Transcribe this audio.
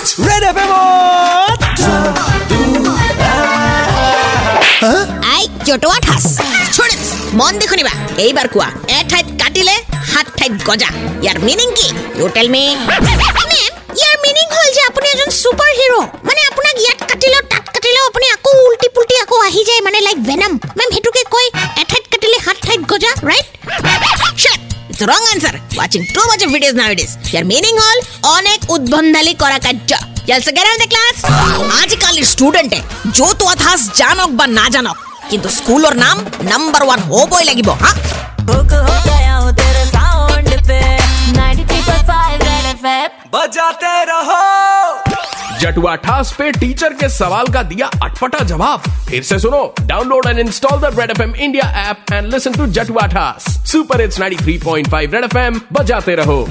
Red F I জটোৱা ঠাচ students মন দি শুনিবা এইবাৰ কোৱা এঠাইত কাটিলে সাত ঠাইত গজা। ইয়াৰ মিনিং কি? ইউ টেল মি ইয়াৰ মিনিং হ'ল যে আপুনি এজন ছুপাৰ হিৰো মানে আপোনাক ইয়াত কাটিলেও তাত কাটিলেও আপুনি আকৌ উল্টি পুল্টি আকৌ আহি যায় মানে লাইক ভেনাম মেম সেইটোকে কয় এঠাইত কাটিলে সাত ঠাইত গজা right That's wrong answer. Watching too much of videos nowadays. They're meaning all onek udbandali korakajja. Y'all so get out of the class. आजकल स्टूडेंट है जो तो अथास जानक बा ना जानक किंतु स्कूल और नाम नंबर वन हो बोई लगी बो हाँ बजाते रहो जटुआ ठास पे टीचर के सवाल का दिया अटपटा जवाब। फिर से सुनो download and install the red F M India app and listen to जटुआ ठास। Super it's 93.5 red F M बजाते रहो।